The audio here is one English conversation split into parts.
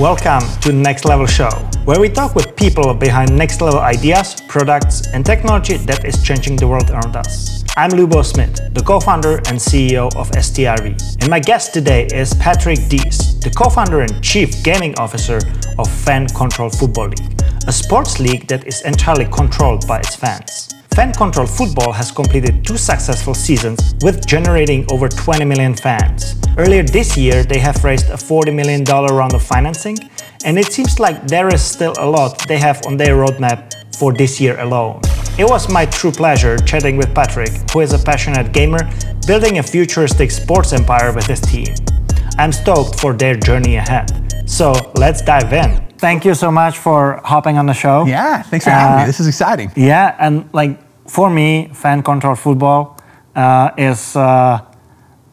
Welcome to Next Level Show, where we talk with people behind next level ideas, products, and technology that is changing the world around us. I'm Lubo Smid, the co founder and CEO of STRV. And my guest today is Patrick Dees, the co founder and chief gaming officer of Fan Control Football League, a sports league that is entirely controlled by its fans. Fan Control Football has completed two successful seasons with generating over 20 million fans. Earlier this year, they have raised a $40 million round of financing, and it seems like there is still a lot they have on their roadmap for this year alone. It was my true pleasure chatting with Patrick, who is a passionate gamer building a futuristic sports empire with his team. I'm stoked for their journey ahead. So let's dive in. Thank you so much for hopping on the show. Yeah, thanks for having me. This is exciting. Yeah, and like for me, fan control football uh, is uh,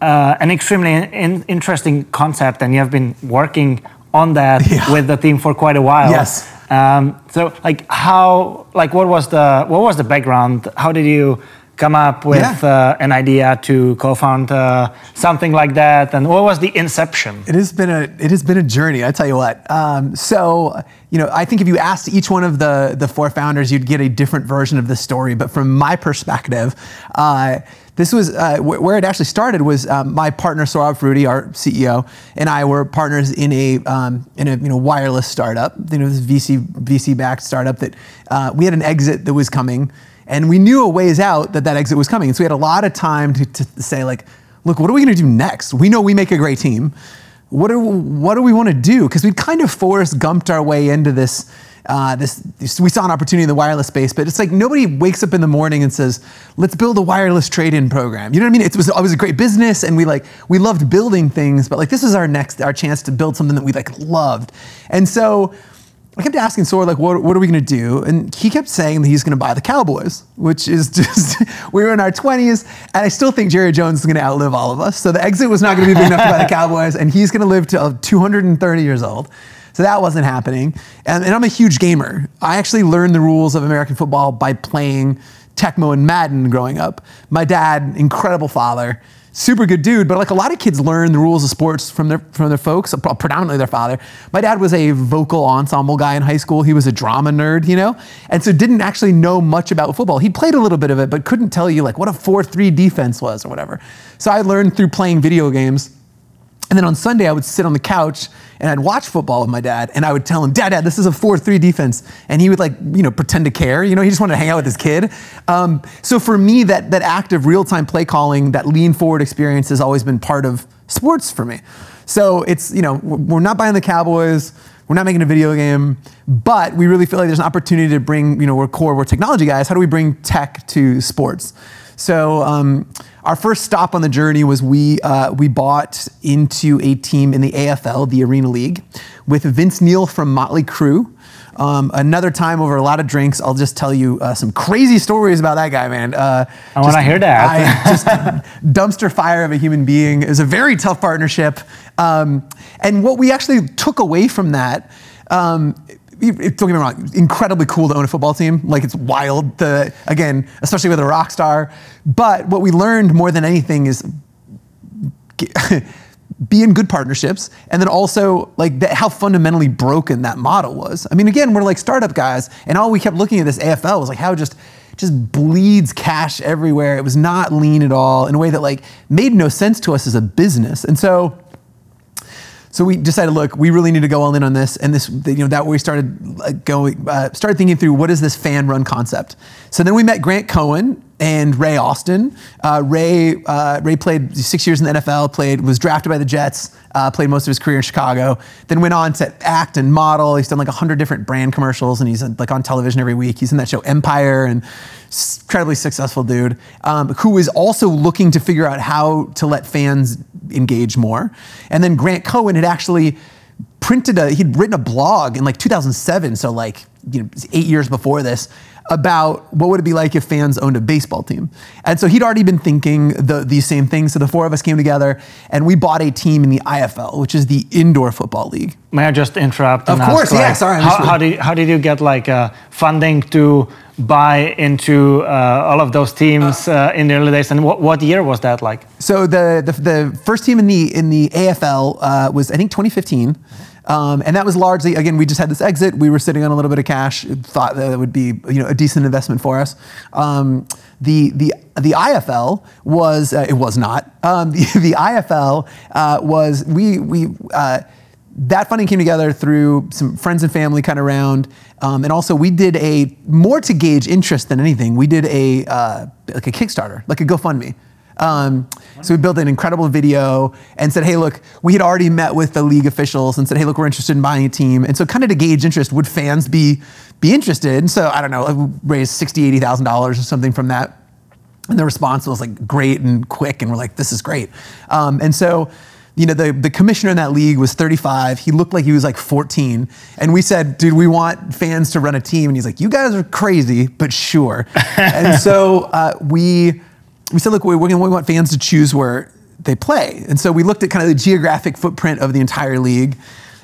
uh, an extremely in- interesting concept, and you have been working on that Yeah. with the team for quite a while. Yes. Um, so, like, how, like, what was the what was the background? How did you come up with Yeah. uh, an idea to co-found uh, something like that, and what was the inception? It has been a it has been a journey. I tell you what. Um, so you know, I think if you asked each one of the the four founders, you'd get a different version of the story. But from my perspective, uh, this was uh, wh- where it actually started. Was um, my partner Sohrob Farudi, our CEO, and I were partners in a um, in a you know wireless startup. You know, this VC VC backed startup that uh, we had an exit that was coming, and we knew a ways out that that exit was coming. And so we had a lot of time to, to say like, look, what are we going to do next? We know we make a great team what do what do we want to do? Because we kind of Forrest Gumped our way into this. Uh, this, this- we saw an opportunity in the wireless space, but it's like nobody wakes up in the morning and says, "Let's build a wireless trade-in program." You know what I mean? It was it was a great business, and we like we loved building things, but like this is our next our chance to build something that we like loved, and so. I kept asking Sohrob, like, what, what are we going to do? And he kept saying that he's going to buy the Cowboys, which is just, we were in our 20s, and I still think Jerry Jones is going to outlive all of us. So the exit was not going to be big enough to buy the Cowboys, and he's going to live to uh, 230 years old. So that wasn't happening. And, and I'm a huge gamer. I actually learned the rules of American football by playing Tecmo and Madden growing up. My dad, incredible father, super good dude, but like a lot of kids learn the rules of sports from their from their folks, uh, predominantly their father. My dad was a vocal ensemble guy in high school. He was a drama nerd, you know, and so didn't actually know much about football. He played a little bit of it, but couldn't tell you like what a four-three defense was or whatever. So I learned through playing video games. And then on Sunday, I would sit on the couch and I'd watch football with my dad, and I would tell him, "Dad, Dad, this is a four-three defense," and he would like, you know, pretend to care. You know, he just wanted to hang out with his kid. Um, so for me, that that act of real-time play calling, that lean-forward experience, has always been part of sports for me. So it's you know, we're not buying the Cowboys. We're not making a video game, but we really feel like there's an opportunity to bring, you know, we're core, we're technology guys. How do we bring tech to sports? So um, our first stop on the journey was we uh, we bought into a team in the AFL, the Arena League, with Vince Neil from Motley Crue. Um, another time over a lot of drinks, I'll just tell you uh, some crazy stories about that guy, man. Uh, I wanna just- hear that. I just dumpster fire of a human being. It was a very tough partnership. Um, and what we actually took away from that, um, don't get me wrong, incredibly cool to own a football team. Like it's wild. To, again, especially with a rock star. But what we learned more than anything is be in good partnerships and then also like that, how fundamentally broken that model was i mean again we're like startup guys and all we kept looking at this afl was like how just just bleeds cash everywhere it was not lean at all in a way that like made no sense to us as a business and so so we decided, look, we really need to go all in on this, and this, you know, that we started going, uh, started thinking through what is this fan-run concept. So then we met Grant Cohen and Ray Austin. Uh, Ray, uh, Ray played six years in the NFL, played, was drafted by the Jets, uh, played most of his career in Chicago. Then went on to act and model. He's done like hundred different brand commercials, and he's like on television every week. He's in that show Empire, and incredibly successful dude um, who is also looking to figure out how to let fans engage more. And then Grant Cohen had actually printed a he'd written a blog in like 2007 so like you know eight years before this about what would it be like if fans owned a baseball team and so he'd already been thinking the, these same things so the four of us came together and we bought a team in the ifl which is the indoor football league May I just interrupt? Of course, ask, yeah, like, sorry, How, how, did, how did you get like uh, funding to buy into uh, all of those teams uh, in the early days? And what, what year was that like? So the, the the first team in the in the AFL uh, was I think 2015. Um, and that was largely, again, we just had this exit. We were sitting on a little bit of cash, thought that it would be you know, a decent investment for us. Um, the, the, the IFL was, uh, it was not. Um, the, the IFL uh, was, we, we uh, that funding came together through some friends and family kind of round. Um, and also we did a, more to gauge interest than anything, we did a, uh, like a Kickstarter, like a GoFundMe. Um, so we built an incredible video and said, hey, look, we had already met with the league officials and said, hey, look, we're interested in buying a team. And so kind of to gauge interest, would fans be, be interested? And so I don't know, raised $60,000, $80,000 or something from that. And the response was like great and quick, and we're like, this is great. Um, and so, you know, the, the commissioner in that league was 35. He looked like he was like 14. And we said, dude, we want fans to run a team. And he's like, you guys are crazy, but sure. and so uh, we, we said, look, we, we want fans to choose where they play. And so we looked at kind of the geographic footprint of the entire league.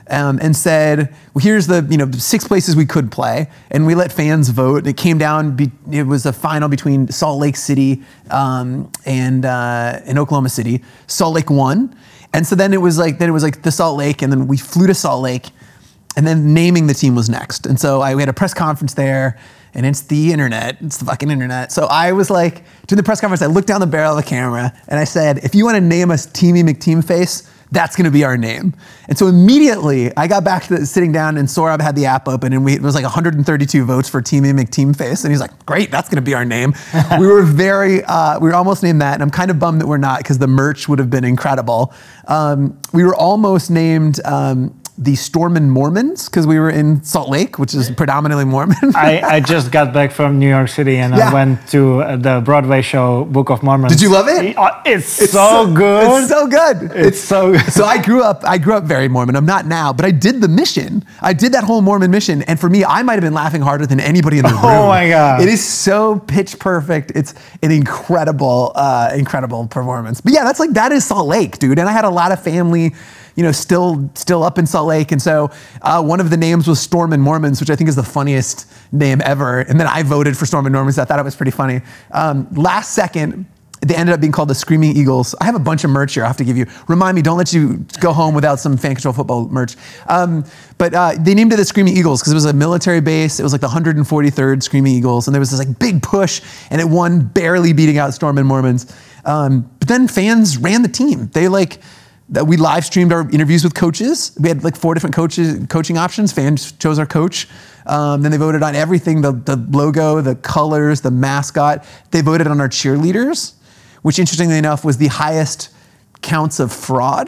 Um, and said, well, here's the you know six places we could play, and we let fans vote. It came down. Be, it was a final between Salt Lake City um, and uh, and Oklahoma City. Salt Lake won, and so then it was like then it was like the Salt Lake, and then we flew to Salt Lake, and then naming the team was next. And so I, we had a press conference there, and it's the internet. It's the fucking internet. So I was like, during the press conference, I looked down the barrel of the camera and I said, if you want to name us Teamy McTeamface, that's going to be our name. And so immediately I got back to the, sitting down and Sohrob had the app open and we, it was like 132 votes for Teamy McTeamface. And he's like, great, that's going to be our name. we were very, uh, we were almost named that. And I'm kind of bummed that we're not because the merch would have been incredible. Um, we were almost named, um, the Stormin' Mormons because we were in Salt Lake, which is predominantly Mormon. I, I just got back from New York City and Yeah. I went to uh, the Broadway show Book of Mormon. Did you love it? Uh, It's, so, good. It's so good. It's so good. so I grew up. I grew up very Mormon. I'm not now, but I did the mission. I did that whole Mormon mission, and for me, I might have been laughing harder than anybody in the room. Oh my God. It is so pitch perfect. It's an incredible, uh, incredible performance. But yeah, that's like that is Salt Lake, dude. And I had a lot of family. You know, still still up in Salt Lake, and so uh, one of the names was Stormin' Mormons, which I think is the funniest name ever. And then I voted for Stormin' Mormons. I thought it was pretty funny. Um, last second, they ended up being called the Screaming Eagles. I have a bunch of merch here I have to give you. Remind me, don't let you go home without some fan control football merch. Um, but uh, they named it the Screaming Eagles because it was a military base. It was like the 143rd Screaming Eagles, and there was this like big push, and it won barely beating out Stormin' Mormons. Um, but then fans ran the team. They like that we live streamed our interviews with coaches. We had like four different coaches, coaching options. Fans chose our coach. Um, then they voted on everything: the, the logo, the colors, the mascot. They voted on our cheerleaders, which interestingly enough was the highest counts of fraud.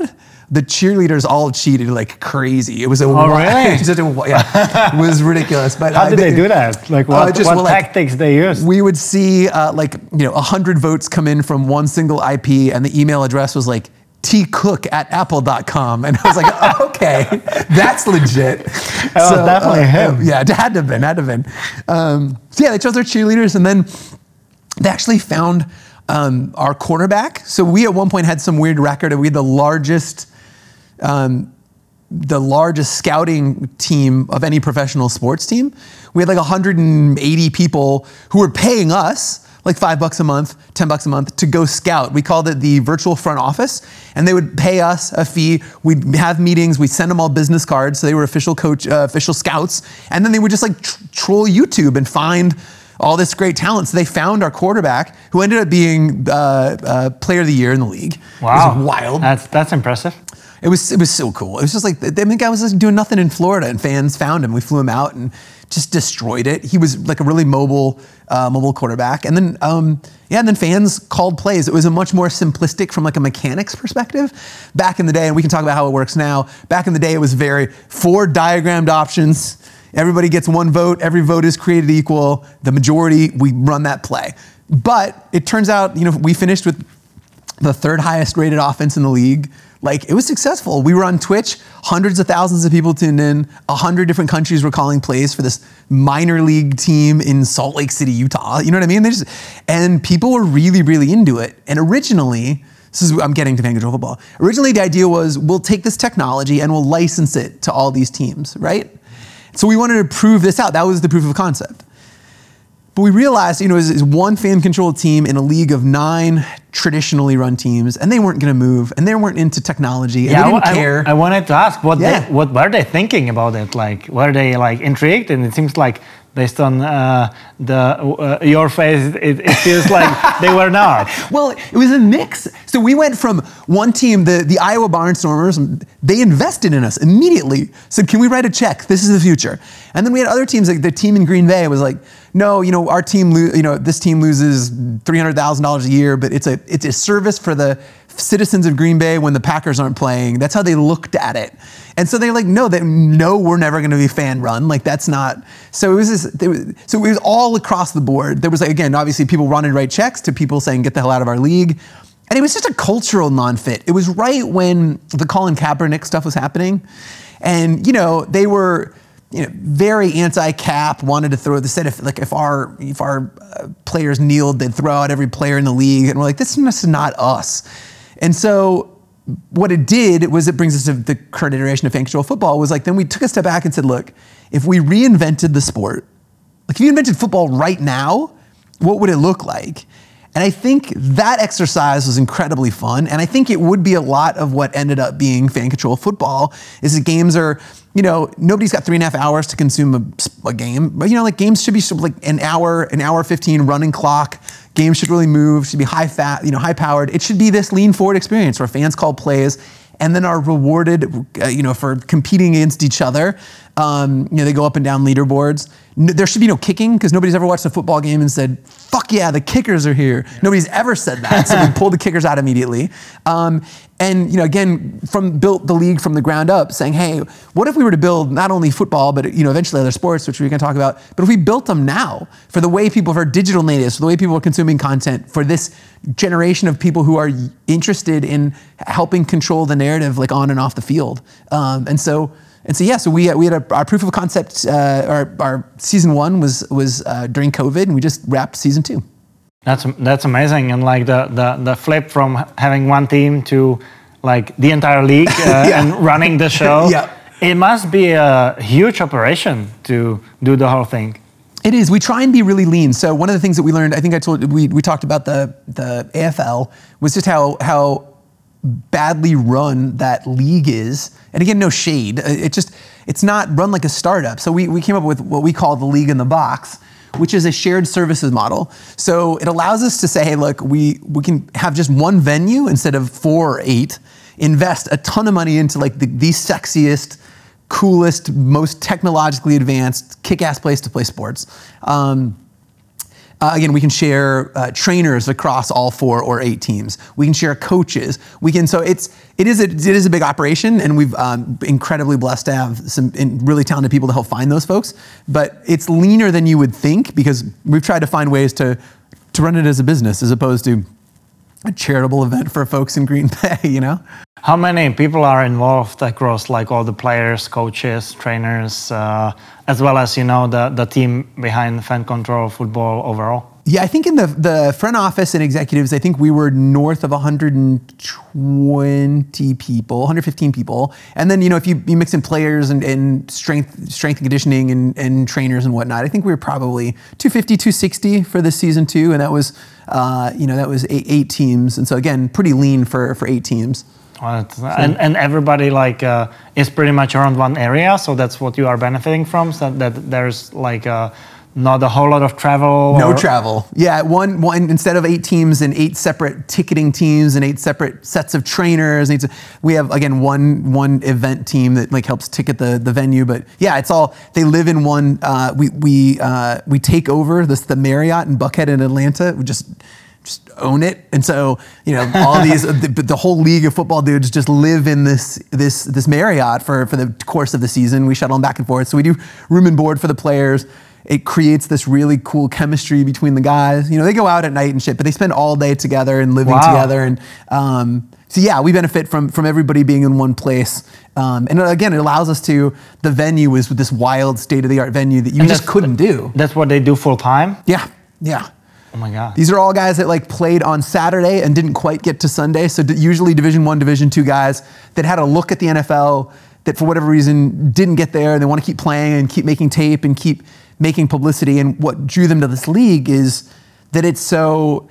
The cheerleaders all cheated like crazy. It was a Oh, wi- really? just a- yeah, it was ridiculous. But How uh, did they do that? Like uh, what, just, what well, like, tactics they used? we would see uh, like you know 100 votes come in from one single ip and the email address was like tcook at apple.com and i was like oh, okay that's legit That was definitely him. yeah it had to have been had to have been um, so yeah they chose their cheerleaders and then they actually found um, our quarterback so we at one point had some weird record and we had the largest um, the largest scouting team of any professional sports team. We had like 180 people who were paying us like five bucks a month, 10 bucks a month to go scout. We called it the virtual front office, and they would pay us a fee. We'd have meetings. We'd send them all business cards, so they were official coach, uh, official scouts, and then they would just like tr- troll YouTube and find all this great talent. So they found our quarterback, who ended up being uh, uh, player of the year in the league. wow. it was wild. That's, that's impressive. It was it was so cool. It was just like I mean, the guy was just doing nothing in Florida, and fans found him. We flew him out and just destroyed it. He was like a really mobile uh, mobile quarterback, and then um, yeah, and then fans called plays. It was a much more simplistic from like a mechanics perspective. Back in the day, and we can talk about how it works now. Back in the day, it was very four diagrammed options. Everybody gets one vote. Every vote is created equal. The majority, we run that play. But it turns out, you know, we finished with the third highest rated offense in the league. Like it was successful. We were on Twitch, hundreds of thousands of people tuned in. A hundred different countries were calling plays for this minor league team in Salt Lake City, Utah. You know what I mean? They just, and people were really, really into it. And originally, this is I'm getting to control football. Originally, the idea was we'll take this technology and we'll license it to all these teams, right? So we wanted to prove this out. That was the proof of concept. But we realized, you know, as, as one fan controlled team in a league of nine traditionally run teams, and they weren't going to move, and they weren't into technology, and yeah, they didn't I, care. I, I, wanted to ask what yeah. they, what were they thinking about it? Like, were they like intrigued? And it seems like based on uh, the uh, your face, it, it feels like they were not. Well, it was a mix. So we went from one team, the, the Iowa Barnstormers, they invested in us immediately. Said, "Can we write a check? This is the future." And then we had other teams, like the team in Green Bay was like, "No, you know, our team, lo- you know, this team loses three hundred thousand dollars a year, but it's a it's a service for the citizens of Green Bay when the Packers aren't playing. That's how they looked at it. And so they're like, no, that no, we're never going to be fan run. Like that's not. So it was this. So it was all across the board. There was like again, obviously people running write checks to people saying get the hell out of our league. And it was just a cultural non-fit. It was right when the Colin Kaepernick stuff was happening, and you know they were you know, very anti-cap, wanted to throw. the set. if like if our if our uh, players kneeled, they'd throw out every player in the league, and we're like, this is not us. And so what it did was it brings us to the current iteration of fan control football was like then we took a step back and said, look, if we reinvented the sport, like if you invented football right now, what would it look like? And I think that exercise was incredibly fun. And I think it would be a lot of what ended up being fan control football is that games are, you know, nobody's got three and a half hours to consume a, a game. But, you know, like games should be like an hour, an hour 15 running clock. Games should really move, should be high fat, you know, high powered. It should be this lean forward experience where fans call plays and then are rewarded, uh, you know, for competing against each other. Um, you know, they go up and down leaderboards. No, there should be no kicking because nobody's ever watched a football game and said, "Fuck yeah, the kickers are here." Yeah. Nobody's ever said that, so we pulled the kickers out immediately. Um, and you know, again, from built the league from the ground up, saying, "Hey, what if we were to build not only football, but you know, eventually other sports, which we can talk about, but if we built them now for the way people, for digital natives, for the way people are consuming content, for this generation of people who are interested in helping control the narrative, like on and off the field." Um, and so and so yeah, so we, we had a, our proof of concept. Uh, our, our season one was was uh, during COVID, and we just wrapped season two. That's that's amazing, and like the the, the flip from having one team to like the entire league uh, yeah. and running the show. yeah. It must be a huge operation to do the whole thing. It is. We try and be really lean. So one of the things that we learned, I think I told we we talked about the the AFL was just how how badly run that league is. And again, no shade. Uh, it just it's not run like a startup. So we, we came up with what we call the league in the box, which is a shared services model. So it allows us to say, hey, look, we we can have just one venue instead of four or eight, invest a ton of money into like the, the sexiest, coolest, most technologically advanced, kick-ass place to play sports. Um, uh, again, we can share uh, trainers across all four or eight teams. We can share coaches. We can so it's it is a, it is a big operation, and we've um, incredibly blessed to have some really talented people to help find those folks. But it's leaner than you would think because we've tried to find ways to to run it as a business as opposed to a charitable event for folks in Green Bay. You know. How many people are involved across like all the players, coaches, trainers, uh, as well as you know the the team behind fan control football overall? Yeah, I think in the the front office and executives, I think we were north of 120 people, 115 people, and then you know if you, you mix in players and, and strength strength and conditioning and, and trainers and whatnot, I think we were probably 250, 260 for this season too, and that was uh, you know that was eight, eight teams, and so again pretty lean for for eight teams. Well, and, and everybody like uh, is pretty much around one area, so that's what you are benefiting from. So that there's like uh, not a whole lot of travel. No or... travel. Yeah, one one instead of eight teams and eight separate ticketing teams and eight separate sets of trainers. We have again one one event team that like helps ticket the the venue. But yeah, it's all they live in one. Uh, we we uh, we take over this the Marriott in Buckhead in Atlanta. We just just own it. And so, you know, all these, the, the, whole league of football dudes just live in this, this, this Marriott for, for the course of the season. We shuttle them back and forth. So we do room and board for the players. It creates this really cool chemistry between the guys. You know, they go out at night and shit, but they spend all day together and living wow. together. And um, so, yeah, we benefit from, from everybody being in one place. Um, and again, it allows us to, the venue is this wild state of the art venue that you and just couldn't do. That's what they do full time? Yeah. Yeah. Oh my god! These are all guys that like played on Saturday and didn't quite get to Sunday. So usually Division One, Division Two guys that had a look at the NFL that for whatever reason didn't get there and they want to keep playing and keep making tape and keep making publicity. And what drew them to this league is that it's so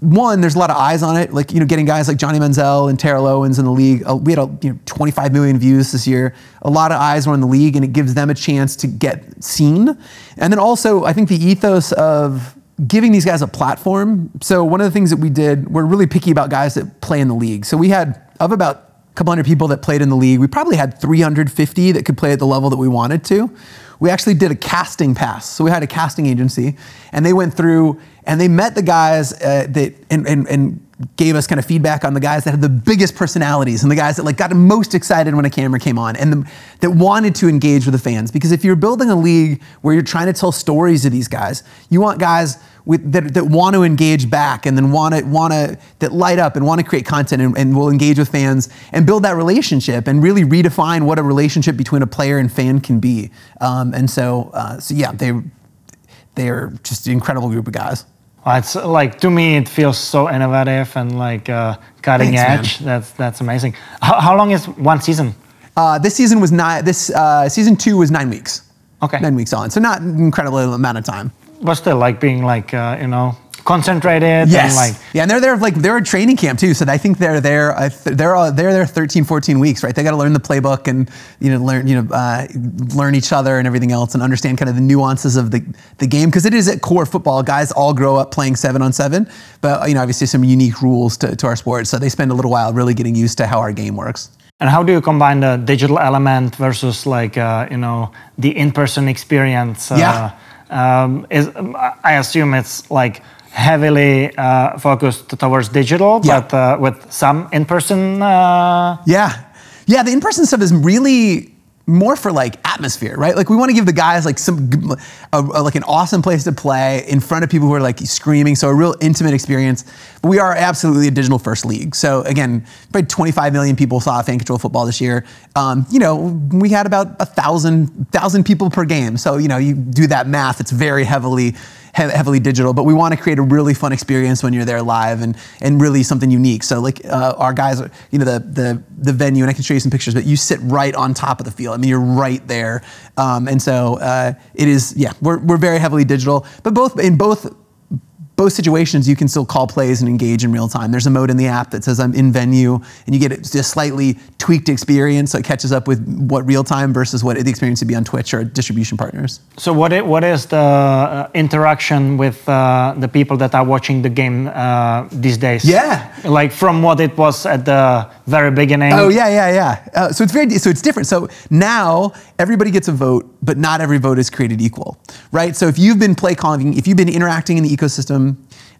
one, there's a lot of eyes on it. Like you know, getting guys like Johnny Manziel and Terrell Owens in the league. Uh, we had a, you know 25 million views this year. A lot of eyes were on the league, and it gives them a chance to get seen. And then also, I think the ethos of giving these guys a platform. So one of the things that we did, we're really picky about guys that play in the league. So we had of about a couple hundred people that played in the league. We probably had 350 that could play at the level that we wanted to. We actually did a casting pass. So we had a casting agency, and they went through and they met the guys uh, that and, and, and gave us kind of feedback on the guys that had the biggest personalities and the guys that like got most excited when a camera came on and the, that wanted to engage with the fans. Because if you're building a league where you're trying to tell stories to these guys, you want guys with, that, that want to engage back and then want to want to that light up and want to create content and, and will engage with fans and build that relationship and really redefine what a relationship between a player and fan can be. Um, and so, uh, so yeah, they they're just an incredible group of guys. It's like to me, it feels so innovative and like uh, cutting Thanks, edge. Man. That's that's amazing. How, how, long is one season? Uh, this season was nine. This uh, season two was nine weeks. Okay. Nine weeks on, so not an incredible amount of time. But still, like being like uh, you know concentrated. Yes. And like yeah, and they're there like they're a training camp too. So I think they're there. Uh, they're uh, they're there 13, 14 weeks, right? They got to learn the playbook and you know learn you know uh, learn each other and everything else and understand kind of the nuances of the the game because it is at core football. Guys all grow up playing seven on seven, but you know obviously some unique rules to, to our sport. So they spend a little while really getting used to how our game works. And how do you combine the digital element versus like uh, you know the in-person experience? Uh, yeah. Um, is I assume it's like heavily uh, focused towards digital, yeah. but uh, with some in-person. Uh... Yeah, yeah. The in-person stuff is really more for like atmosphere, right? Like we want to give the guys like some a, a, like an awesome place to play in front of people who are like screaming, so a real intimate experience. But we are absolutely a digital first league. So again, probably 25 million people saw fan control football this year. Um, you know, we had about a thousand thousand people per game. So you know, you do that math, it's very heavily heavily digital, but we want to create a really fun experience when you're there live and and really something unique. So like uh, our guys, are, you know, the the the venue, and I can show you some pictures, but you sit right on top of the field. I mean, you're right there, um, and so uh, it is. Yeah, we're we're very heavily digital, but both in both both situations, you can still call plays and engage in real time. There's a mode in the app that says I'm in venue, and you get a slightly tweaked experience, so it catches up with what real time versus what the experience would be on Twitch or distribution partners. So, what it, what is the uh, interaction with uh, the people that are watching the game uh, these days? Yeah, like from what it was at the very beginning. Oh yeah, yeah, yeah. Uh, so it's very so it's different. So now everybody gets a vote, but not every vote is created equal, right? So if you've been play calling, if you've been interacting in the ecosystem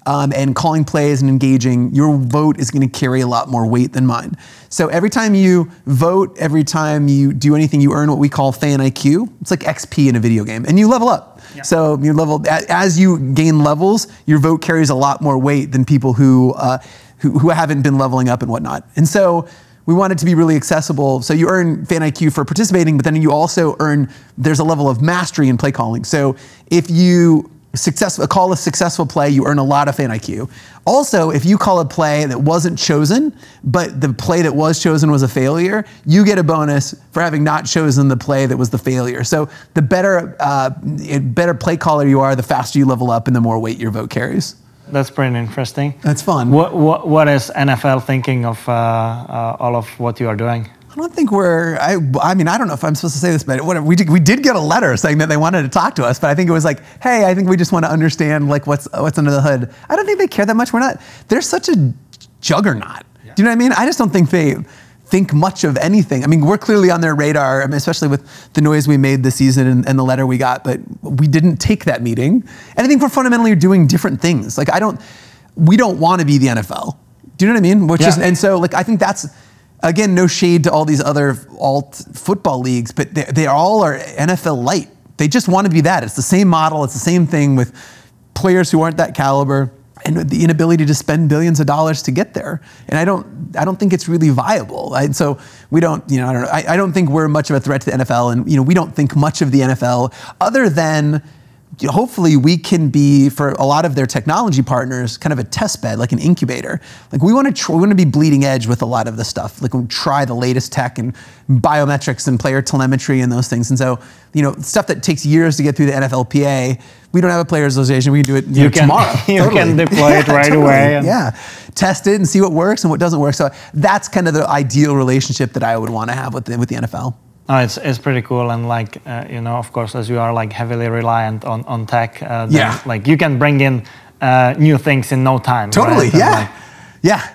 um, and calling plays and engaging, your vote is going to carry a lot more weight than mine. So every time you vote, every time you do anything, you earn what we call fan IQ. It's like XP in a video game, and you level up. Yeah. So you level as you gain levels, your vote carries a lot more weight than people who, uh, who who haven't been leveling up and whatnot. And so we want it to be really accessible. So you earn fan IQ for participating, but then you also earn there's a level of mastery in play calling. So if you successful, call a successful play, you earn a lot of fan IQ. Also, if you call a play that wasn't chosen, but the play that was chosen was a failure, you get a bonus for having not chosen the play that was the failure. So the better, uh, better play caller you are, the faster you level up and the more weight your vote carries. That's pretty interesting. That's fun. What, what, what is NFL thinking of uh, uh, all of what you are doing? I don't think we're. I, I mean, I don't know if I'm supposed to say this, but whatever. We did, we did get a letter saying that they wanted to talk to us, but I think it was like, hey, I think we just want to understand like what's what's under the hood. I don't think they care that much. We're not. They're such a juggernaut. Yeah. Do you know what I mean? I just don't think they think much of anything. I mean, we're clearly on their radar, I mean, especially with the noise we made this season and, and, the letter we got, but we didn't take that meeting. And I think we're fundamentally doing different things. Like, I don't, we don't want to be the NFL. Do you know what I mean? Which yeah. is, and so, like, I think that's, again, no shade to all these other alt football leagues, but they, they all are NFL light. They just want to be that. It's the same model. It's the same thing with players who aren't that caliber and the inability to spend billions of dollars to get there. And I don't, I don't think it's really viable. And so we don't, you know, I don't know. I, I don't think we're much of a threat to the NFL, and you know, we don't think much of the NFL other than hopefully we can be for a lot of their technology partners kind of a test bed like an incubator. Like we want to tr- we want to be bleeding edge with a lot of the stuff. Like we try the latest tech and biometrics and player telemetry and those things. And so you know stuff that takes years to get through the NFLPA we don't have a players association we can do it you, you know, can, tomorrow. you totally. can deploy it right totally. away and- yeah. Test it and see what works and what doesn't work. So that's kind of the ideal relationship that I would want to have with the, with the NFL no, it's, it's pretty cool and like uh, you know of course as you are like heavily reliant on, on tech uh, then, Yeah. like you can bring in uh, new things in no time totally right? Yeah like, yeah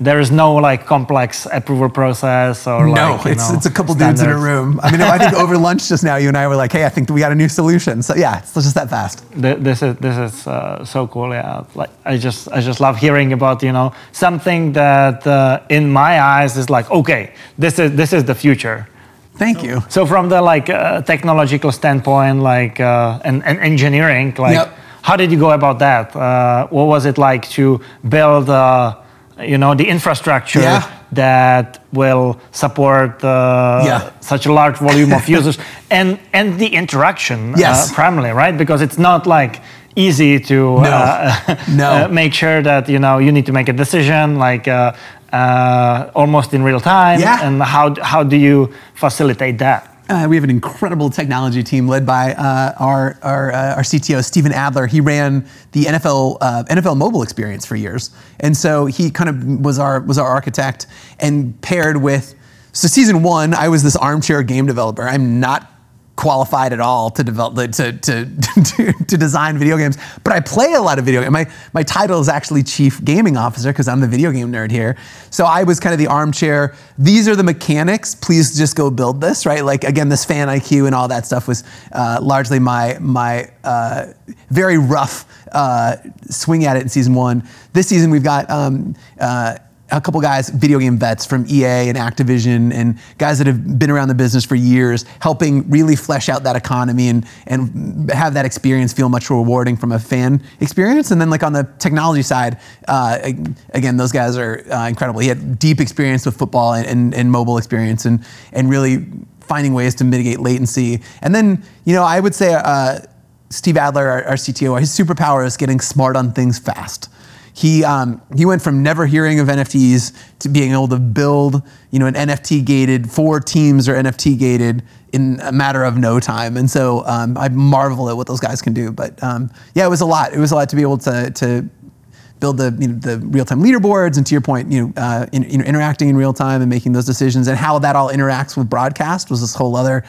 there is no like complex approval process or no, like, it's, know, it's a couple dudes in a room. I mean, I think over lunch just now, you and I were like, "Hey, I think we got a new solution." So yeah, it's just that fast. Th- This is this is uh, so cool. Yeah, like I just I just love hearing about you know something that uh, in my eyes is like okay, this is this is the future. Thank you. So from the like uh, technological standpoint, like uh, and, and engineering, like Yep. how did you go about that? Uh, what was it like to build, uh, you know, the infrastructure Yeah. that will support uh, Yeah. such a large volume of users and and the interaction Yes. uh, primarily, right? Because it's not like easy to No. uh, No. uh, make sure that you know you need to make a decision like. Uh, uh, almost in real time, Yeah. and how how do you facilitate that? Uh, we have an incredible technology team led by uh, our our, uh, our CTO Stephen Adler. He ran the NFL uh, NFL mobile experience for years, and so he kind of was our was our architect and paired with. So season one, I was this armchair game developer. I'm not qualified at all to develop to, to, to, to design video games but i play a lot of video games my, my title is actually chief gaming officer because i'm the video game nerd here. So i was kind of the armchair. These are the mechanics. Please just go build this right? Like again this fan iq and all that stuff was uh, largely my my uh, very rough uh, swing at it in season one. This season we've got um, uh, a couple guys, video game vets from EA and Activision, and guys that have been around the business for years, helping really flesh out that economy and and have that experience feel much rewarding from a fan experience. And then like on the technology side, uh, again, those guys are uh, incredible. He had deep experience with football and, and, and mobile experience, and and really finding ways to mitigate latency. And then you know I would say. Uh, Steve Adler, our, our CTO, his superpower is getting smart on things fast. He, um, he went from never hearing of NFTs to being able to build you know, an NFT gated, four teams are NFT gated in a matter of no time. And so um, I marvel at what those guys can do. But um, yeah, it was a lot. It was a lot to be able to, to build the, you know, the real-time leaderboards and to your point, you know, uh, in, know, interacting in real time and making those decisions and how that all interacts with broadcast was this whole other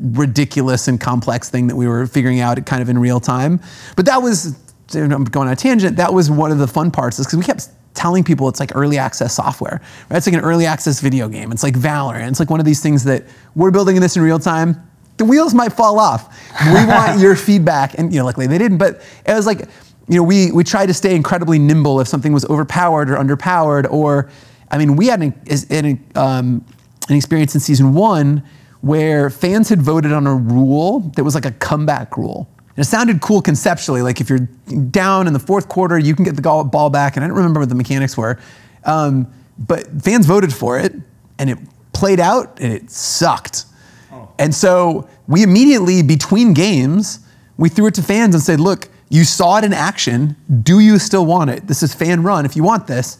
ridiculous and complex thing that we were figuring out kind of in real time. But that was, I'm going on a tangent, that was one of the fun parts is because we kept telling people it's like early access software, right? It's like an early access video game. It's like Valorant. It's like one of these things that we're building this in real time. The wheels might fall off. We want your feedback. And, you know, luckily they didn't, but it was like, you know, we, we tried to stay incredibly nimble if something was overpowered or underpowered, or, I mean, we had an, an, um, an experience in season one where fans had voted on a rule that was like a comeback rule. And it sounded cool conceptually, like if you're down in the fourth quarter, you can get the ball back. And I don't remember what the mechanics were, um, but fans voted for it, and it played out, and it sucked. Oh. And so we immediately, between games, we threw it to fans and said, "Look, you saw it in action. Do you still want it? This is fan run. If you want this."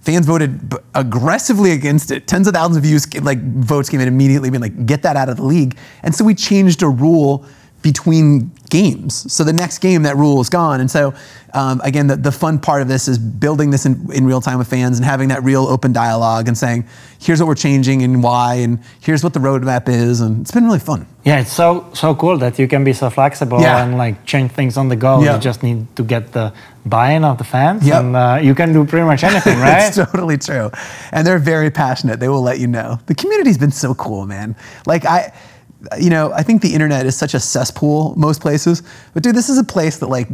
fans voted aggressively against it. Tens of thousands of views, like votes came in immediately, being like, get that out of the league. And so we changed a rule between games. So the next game, that rule is gone. And so, um, again, the, the fun part of this is building this in, in real time with fans and having that real open dialogue and saying, here's what we're changing and why, and here's what the roadmap is. And it's been really fun. Yeah, it's so so cool that you can be so flexible Yeah. and like change things on the go. Yeah. You just need to get the buy-in of the fans, Yep. and uh, you can do pretty much anything, right? it's totally true. And they're very passionate. They will let you know. The community's been so cool, man. Like I you know, I think the internet is such a cesspool most places. But dude, this is a place that like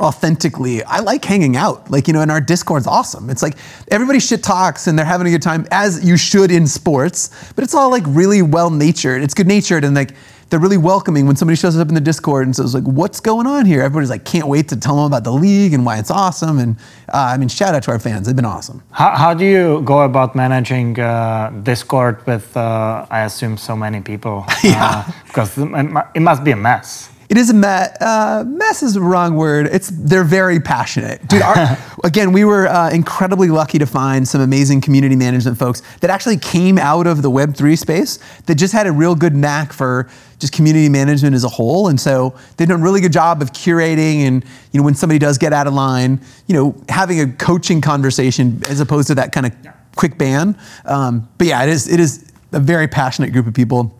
authentically I like hanging out. Like, you know, and our Discord's awesome. It's like everybody shit talks and they're having a good time as you should in sports, but it's all like really well natured. It's good natured and like they're really welcoming when somebody shows up in the Discord and says like, "What's going on here?" Everybody's like, "Can't wait to tell them about the league and why it's awesome." And uh, I mean, shout out to our fans; they've been awesome. How, how do you go about managing uh, Discord with, uh, I assume, so many people? Yeah. Because it must be a mess. It It is a mess. Uh, mess is the wrong word. It's they're very passionate, dude. Our, again, we were uh, incredibly lucky to find some amazing community management folks that actually came out of the Web three space that just had a real good knack for just community management as a whole, and so they've done a really good job of curating and you know when somebody does get out of line, you know having a coaching conversation as opposed to that kind of quick ban. Um, but yeah, it is it is a very passionate group of people.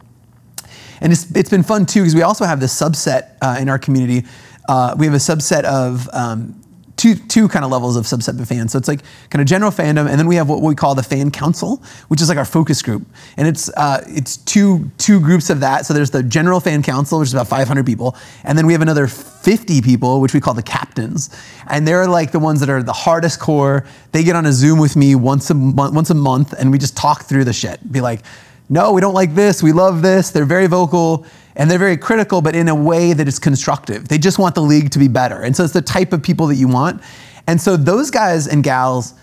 And it's, it's been fun too because we also have this subset uh, in our community. Uh, we have a subset of um, two, two kind of levels of subset of fans. So it's like kind of general fandom, and then we have what we call the fan council, which is like our focus group. And it's uh, it's two two groups of that. So there's the general fan council, which is about 500 people, and then we have another 50 people, which we call the captains. And they're like the ones that are the hardest core. They get on a Zoom with me once a month, once a month, and we just talk through the shit. Be like, no, we don't like this. We love this. They're very vocal and they're very critical, but in a way that is constructive. They just want the league to be better. And so it's the type of people that you want. And so those guys and gals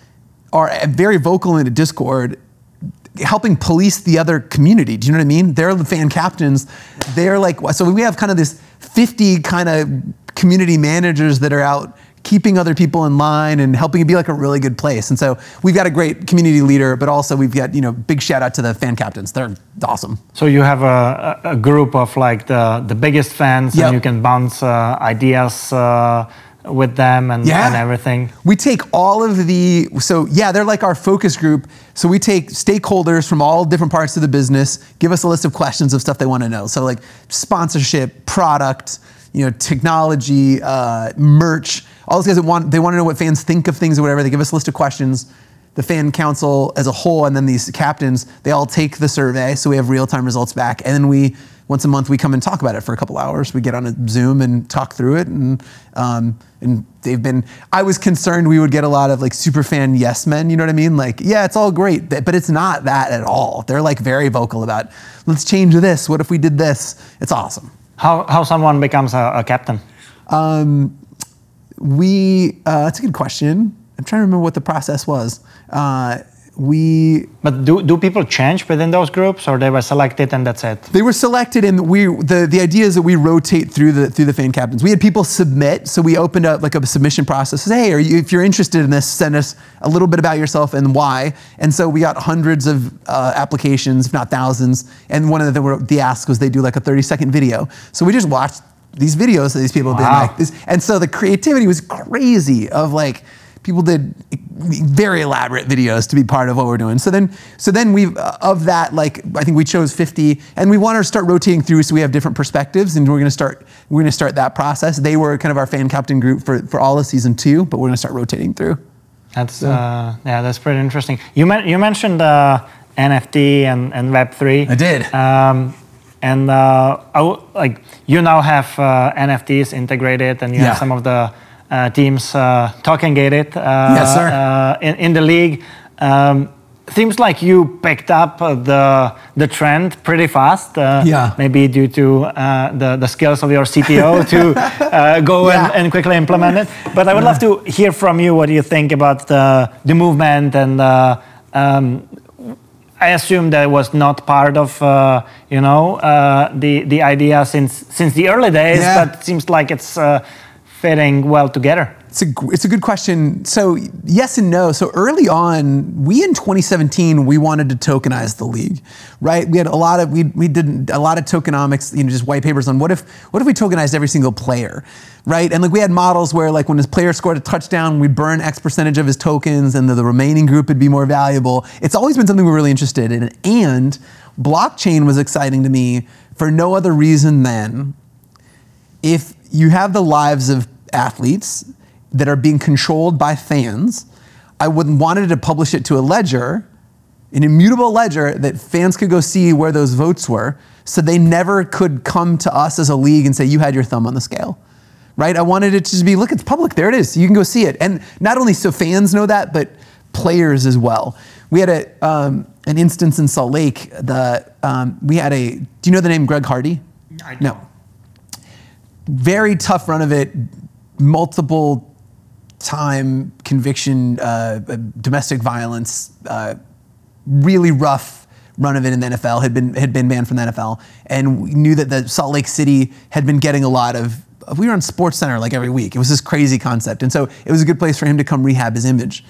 are very vocal in a Discord, helping police the other community. Do you know what I mean? They're the fan captains. They're like, so we have kind of this 50 kind of community managers that are out keeping other people in line and helping it be like a really good place. And so we've got a great community leader, but also we've got, you know, big shout out to the fan captains. They're awesome. So you have a, a group of like the, the biggest fans yep. and you can bounce uh, ideas uh, with them and, yeah. and everything. We take all of the, so yeah, they're like our focus group. So we take stakeholders from all different parts of the business, give us a list of questions of stuff they want to know. So like sponsorship, product, you know, technology, uh, merch, all those guys that want they want to know what fans think of things or whatever. They give us a list of questions. The fan council as a whole, and then these captains, they all take the survey, so we have real time results back, and then we once a month we come and talk about it for a couple hours. We get on a Zoom and talk through it, and um, and they've been. I was concerned we would get a lot of like super fan yes men. You know what I mean? Like, yeah, it's all great, but it's not that at all. They're like very vocal about let's change this. What if we did this? It's awesome. How how someone becomes a, a captain? Um, we, uh, that's a good question. I'm trying to remember what the process was. Uh, we but do, do people change within those groups or they were selected and that's it? They were selected and we the, the idea is that we rotate through the through the fan captains. We had people submit so we opened up like a submission process. Hey are you, if you're interested in this send us a little bit about yourself and why. And so we got hundreds of uh, applications if not thousands. And one of the, the ask was they do like a 30 second video. So we just watched these videos that these people wow. did like this. And so the creativity was crazy of like people did very elaborate videos to be part of what we're doing. So then, so then we uh, of that like I think we chose 50, and we want to start rotating through so we have different perspectives, and we're going to start we're going to start that process. They were kind of our fan captain group for for all of season two, but we're going to start rotating through. That's so. uh, yeah, that's pretty interesting. You men- you mentioned uh, NFT and and Web three. I did. Um, and uh, like you now have uh, NFTs integrated, and you yeah. have some of the uh, teams uh, talking at it. Uh, yes, sir. Uh, in, in the league, um, seems like you picked up the the trend pretty fast. yeah. Maybe due to the the skills of your CTO to go yeah. and, and, quickly implement it. But I would love to hear from you what you think about the the movement and. Um, I assume that was not part of uh, you know uh, the the idea since since the early days, yeah. but it seems like it's uh, fitting well together. It's a, it's a good question. So yes and no. So early on, we in 2017 we wanted to tokenize the league, right? We had a lot of we we did a lot of tokenomics, you know, just white papers on what if what if we tokenized every single player, right? And like we had models where like when his player scored a touchdown, we'd burn X percentage of his tokens, and the, the remaining group would be more valuable. It's always been something we're really interested in, and blockchain was exciting to me for no other reason than if you have the lives of athletes that are being controlled by fans. I would wanted to publish it to a ledger, an immutable ledger that fans could go see where those votes were, so they never could come to us as a league and say you had your thumb on the scale. Right? I wanted it to just be look, it's public. There it is. You can go see it. And not only so fans know that, but players as well. We had a um, an instance in Salt Lake. The um, we had a. Do you know the name Greg Hardy? I no. Very tough run of it. Multiple time conviction, uh, domestic violence, uh, really rough, run of it in the NFL had been had been banned from the NFL, and we knew that the Salt Lake City had been getting a lot of. We were on Sports Center like every week. It was this crazy concept, and so it was a good place for him to come rehab his image.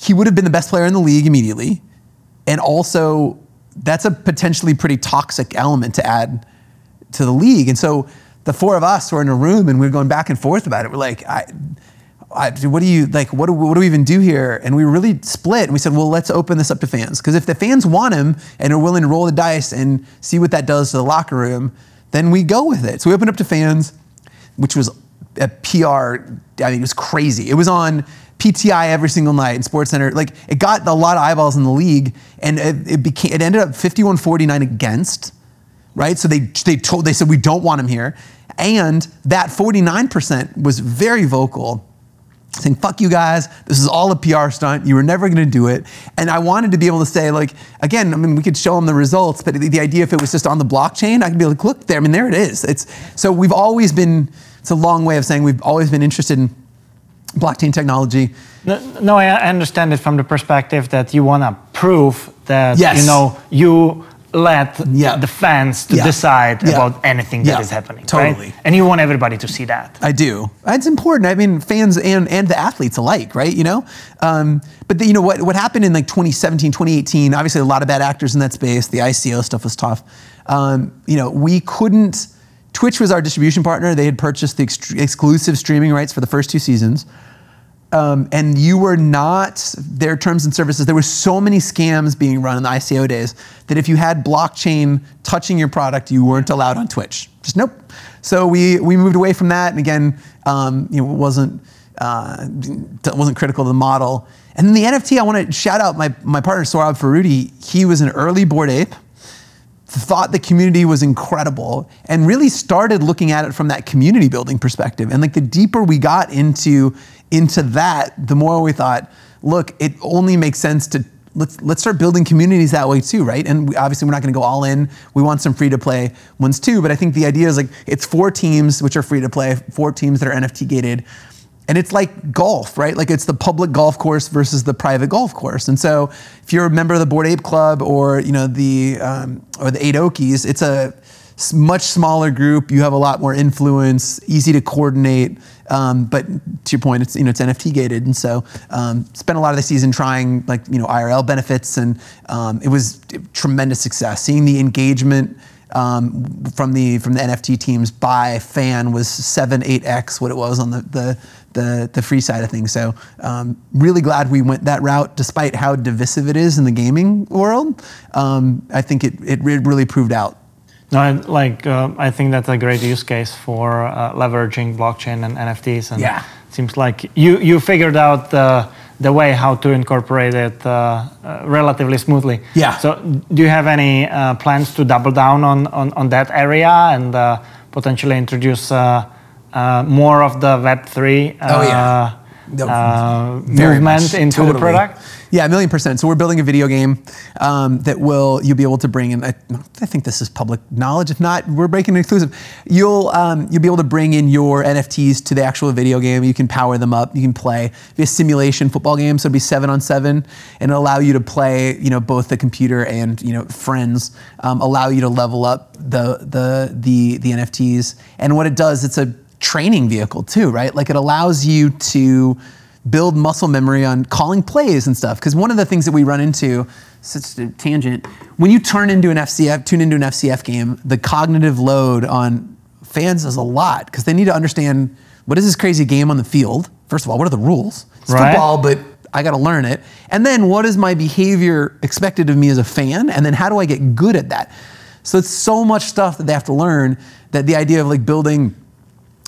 He would have been the best player in the league immediately, and also that's a potentially pretty toxic element to add to the league. And so the four of us were in a room and we were going back and forth about it. We're like, I, I, what do you like? What do, what do we even do here? And we really split. And we said, well, let's open this up to fans because if the fans want him and are willing to roll the dice and see what that does to the locker room, then we go with it. So we opened up to fans, which was a PR. I mean, it was crazy. It was on PTI every single night in Sports Center. Like it got a lot of eyeballs in the league, and it, it became it ended up 51-49 against. Right. So they they told they said we don't want him here, and that 49% was very vocal saying, fuck you guys, this is all a PR stunt, you were never gonna do it. And I wanted to be able to say, like, again, I mean, we could show them the results, but the, the idea if it was just on the blockchain, I could be like, look there, I mean, there it is. It's, so we've always been, it's a long way of saying we've always been interested in blockchain technology. No, no I understand it from the perspective that you wanna prove that, Yes. you know, you let Yeah. the fans to Yeah. decide Yeah. about anything that is happening, Totally. right? And you want everybody to see that. I do. It's important. I mean, fans and, and the athletes alike, right? You know, um, but the, you know what what happened in like 2017, 2018. Obviously, a lot of bad actors in that space. The ICO stuff was tough. Um, you know, we couldn't. Twitch was our distribution partner. They had purchased the ex- exclusive streaming rights for the first two seasons. Um, and you were not their terms and services. There were so many scams being run in the ICO days that if you had blockchain touching your product, you weren't allowed on Twitch. Just nope. So we we moved away from that, and again, um, you know, it wasn't uh, wasn't critical to the model. And then the NFT, I want to shout out my my partner Sohrob Farudi. He was an early Bored Ape thought the community was incredible and really started looking at it from that community building perspective and like the deeper we got into into that the more we thought look it only makes sense to let's let's start building communities that way too right and we, obviously we're not going to go all in we want some free to play ones too but i think the idea is like it's four teams which are free to play four teams that are nft gated and it's like golf, right? Like it's the public golf course versus the private golf course. And so, if you're a member of the Bored Ape Club or you know the um, or the Eight Okies, it's a much smaller group. You have a lot more influence, easy to coordinate. Um, but to your point, it's you know it's NFT gated, and so um, spent a lot of the season trying like you know IRL benefits, and um, it was tremendous success. Seeing the engagement um, from the from the NFT teams by fan was seven eight x what it was on the the the, the free side of things. So um, really glad we went that route, despite how divisive it is in the gaming world. Um, I think it it really proved out. No, I, like uh, I think that's a great use case for uh, leveraging blockchain and NFTs, and Yeah. it seems like you you figured out the the way how to incorporate it uh, uh, relatively smoothly. Yeah. So, do you have any uh, plans to double down on on, on that area and uh, potentially introduce uh, uh, more of the Web three? Oh, yeah. Movement into Totally. the product. Yeah, a million percent. So we're building a video game um, that will you'll be able to bring in. I, I think this is public knowledge. If not, we're breaking it exclusive. You'll um, you'll be able to bring in your NFTs to the actual video game. You can power them up. You can play. Be a simulation football game, so it'll be seven on seven, and it'll allow you to play. You know, both the computer and you know friends. Um, allow you to level up the the the the NFTs. And what it does, it's a training vehicle too, right? Like it allows you to build muscle memory on calling plays and stuff. Because one of the things that we run into, such a tangent, when you turn into an FCF, tune into an FCF game, the cognitive load on fans is a lot because they need to understand what is this crazy game on the field. First of all, what are the rules? It's Right. football, but I got to learn it. And then what is my behavior expected of me as a fan? And then how do I get good at that? So it's so much stuff that they have to learn that the idea of like building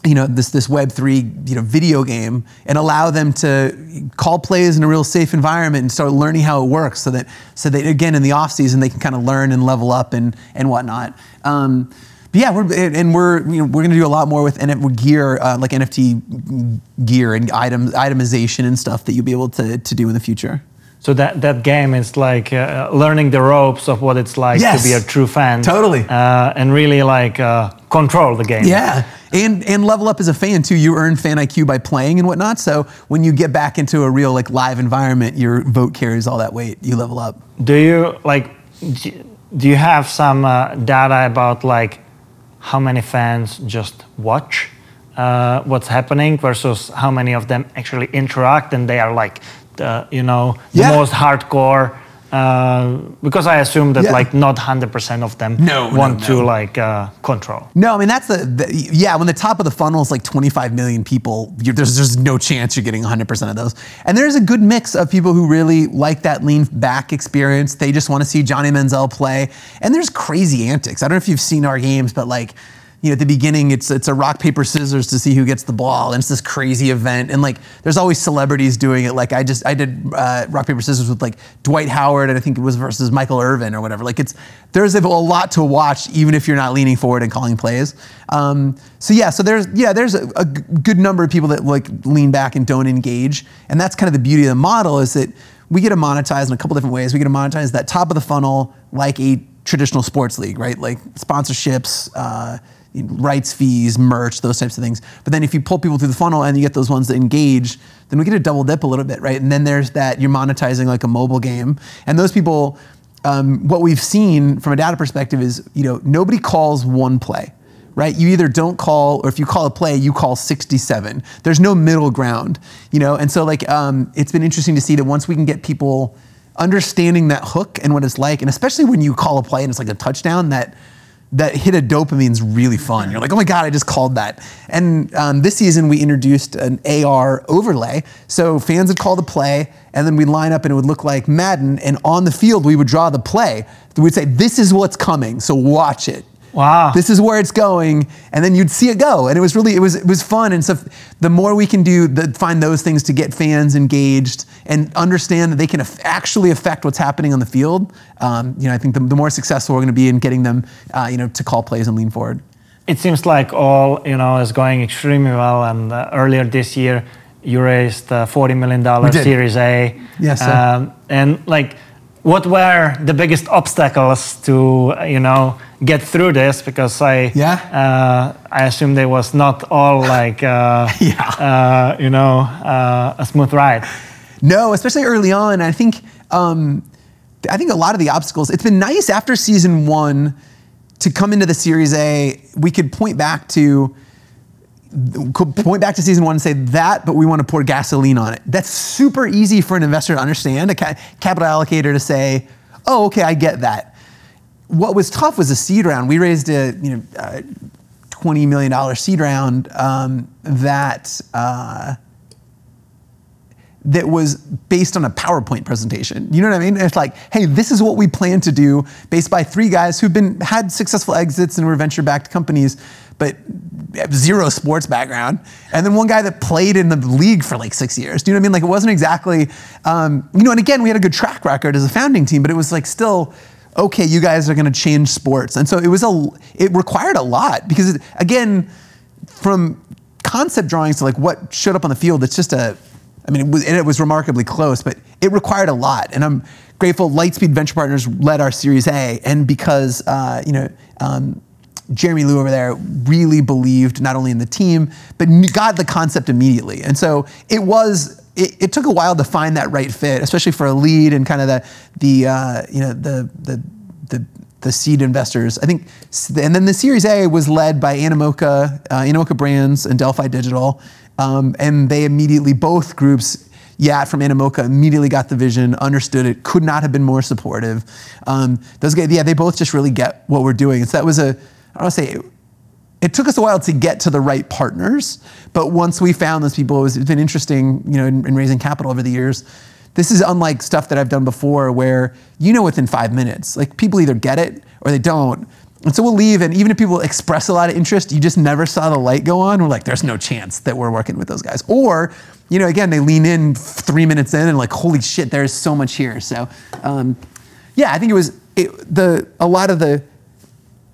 you know this this web 3 you know video game and allow them to call plays in a real safe environment and start learning how it works so that so that again in the off season they can kind of learn and level up and and whatnot um, but yeah, we're and we're you know we're going to do a lot more with NF gear uh, like NFT gear and item itemization and stuff that you'll be able to to do in the future. So that, that game is like uh, learning the ropes of what it's like Yes. to be a true fan. Totally. Uh, and really like uh, control the game. Yeah, and and level up as a fan too. You earn fan IQ by playing and whatnot. So when you get back into a real like live environment, your vote carries all that weight. You level up. Do you like? Do you have some uh, data about like how many fans just watch uh, what's happening versus how many of them actually interact and they are like the you know the Yeah. most hardcore? Uh, because I assume that Yeah. like not hundred percent of them No, no, want no. to like uh, control. No, I mean that's the, the yeah. When the top of the funnel is like 25 million people, you're, there's there's no chance you're getting 100 percent of those. And there's a good mix of people who really like that lean back experience. They just want to see Johnny Manziel play. And there's crazy antics. I don't know if you've seen our games, but like. You know, at the beginning, it's it's a rock paper scissors to see who gets the ball, and it's this crazy event. And like, there's always celebrities doing it. Like, I just I did uh, rock paper scissors with like Dwight Howard, and I think it was versus Michael Irvin or whatever. Like, it's there's a lot to watch, even if you're not leaning forward and calling plays. Um, so yeah, so there's yeah, there's a, a good number of people that like lean back and don't engage, and that's kind of the beauty of the model is that we get to monetize in a couple different ways. We get to monetize that top of the funnel like a traditional sports league, right? Like sponsorships. Uh, rights fees, merch, those types of things. But then if you pull people through the funnel and you get those ones that engage, then we get to double dip a little bit, right? And then there's that you're monetizing like a mobile game, and those people. Um, what we've seen from a data perspective is, you know, nobody calls one play, right? You either don't call, or if you call a play, you call 67. There's no middle ground, you know. And so, like, um, it's been interesting to see that once we can get people understanding that hook and what it's like, and especially when you call a play and it's like a touchdown, that that hit of dopamine is really fun. You're like, oh my god, I just called that. And um, this season we introduced an AR overlay, so fans would call the play, and then we'd line up and it would look like Madden, and on the field we would draw the play. We'd say, this is what's coming, so watch it. Wow. This is where it's going, and then you'd see it go, and it was really it was it was fun. And so, the more we can do, the, find those things to get fans engaged and understand that they can actually affect what's happening on the field. Um, you know, I think the, the more successful we're going to be in getting them, uh, you know, to call plays and lean forward. It seems like all you know is going extremely well. And uh, earlier this year, you raised uh, forty million dollar. Series A. Yes, sir. Um, and like, what were the biggest obstacles to you know get through this? Because I Yeah. uh, I assume there was not all like uh, Yeah. uh, you know uh, a smooth ride. No, especially early on. I think um, I think a lot of the obstacles. It's been nice after season one to come into the Series A. We could point back to point back to season one and say that, but we want to pour gasoline on it. That's super easy for an investor to understand, a ca- capital allocator to say, "Oh, okay, I get that." What was tough was a seed round. We raised a you know uh, twenty million dollar seed round um, that. Uh, that was based on a PowerPoint presentation. You know what I mean? It's like, hey, this is what we plan to do based by three guys who've been had successful exits and were venture-backed companies, but zero sports background. And then one guy that played in the league for like six years. Do you know what I mean? Like it wasn't exactly, um, you know. And again, we had a good track record as a founding team, but it was like still. Okay, you guys are going to change sports, and so it was a. It required a lot because, it, again, from concept drawings to like what showed up on the field, it's just a I mean, it was, it was remarkably close, but it required a lot. And I'm grateful Lightspeed Venture Partners led our Series A, and because uh, you know um, Jeremy Liew over there really believed not only in the team but got the concept immediately. And so it was. It, it took a while to find that right fit, especially for a lead and kind of the the uh, you know the the the the seed investors. I think, and then the Series A was led by Animoca, uh, Animoca Brands and Delphi Digital, um, and they immediately both groups. Yat from Animoca immediately got the vision, understood it, could not have been more supportive. Um, those guys, yeah, they both just really get what we're doing. So that was a, I want to say, it took us a while to get to the right partners, but once we found those people, it was, it's been interesting, you know, in, in raising capital over the years. This is unlike stuff that I've done before where you know within five minutes. Like people either get it or they don't. And so we'll leave, and even if people express a lot of interest, you just never saw the light go on. We're like, there's no chance that we're working with those guys. Or, you know, again, they lean in three minutes in and like, holy shit, there's so much here. So, um, yeah, I think it was it, the a lot of the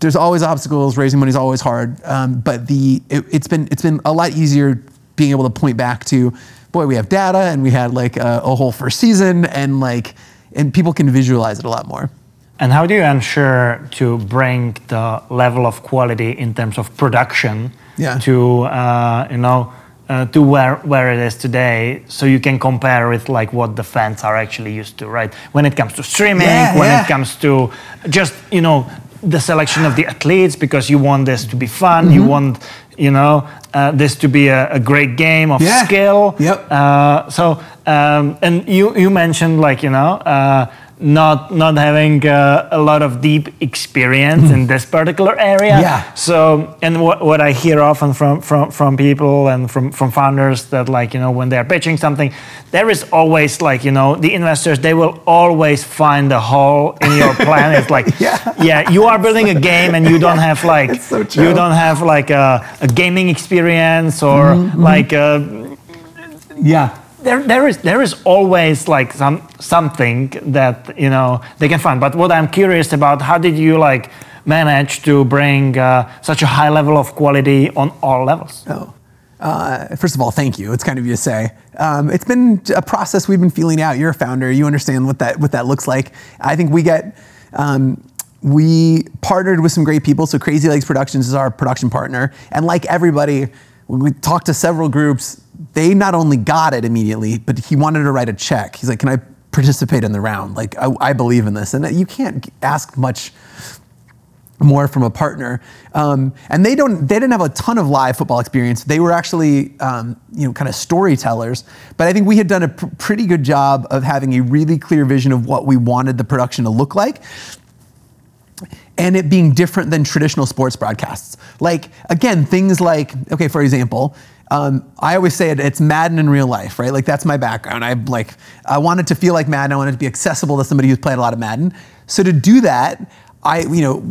there's always obstacles. Raising money is always hard, um, but the it, it's been it's been a lot easier being able to point back to, boy, we have data and we had like a, a whole first season and like and people can visualize it a lot more. And how do you ensure to bring the level of quality in terms of production Yeah. to uh, you know uh, to where where it is today, so you can compare with like what the fans are actually used to, right? When it comes to streaming, Yeah, when yeah. it comes to just you know the selection of the athletes, because you want this to be fun, you Mm-hmm. want you know uh, this to be a, a great game of Yeah. skill. Yep. Uh, so um, and you you mentioned like you know. Uh, not not having uh, a lot of deep experience in this particular area. Yeah. So and what, what I hear often from, from from people and from from founders that like you know when they're pitching something, there is always like you know the investors they will always find a hole in your plan. It's like Yeah. yeah you are building a game and you don't have like so you don't have like a, a gaming experience or Mm-hmm, like a, Yeah. There, there is there is always like some something that you know they can find. But what I'm curious about, how did you like manage to bring uh, such a high level of quality on all levels? Oh. Uh, first of all, thank you. It's kind of you to say. Um, it's been a process we've been feeling out. You're a founder. You understand what that what that looks like. I think we get. Um, we partnered with some great people. So Crazy Legs Productions is our production partner, and like everybody, we talked to several groups, they not only got it immediately, but he wanted to write a check. He's like, "Can I participate in the round? Like, I, I believe in this." And you can't ask much more from a partner. Um, and they don't they didn't have a ton of live football experience. They were actually um, you know kind of storytellers. But I think we had done a pr- pretty good job of having a really clear vision of what we wanted the production to look like. And it being different than traditional sports broadcasts. Like, again, things like, okay, for example, um, I always say it, it's Madden in real life, right? Like, that's my background. I like, I wanted to feel like Madden. I wanted to be accessible to somebody who's played a lot of Madden. So to do that, I, you know,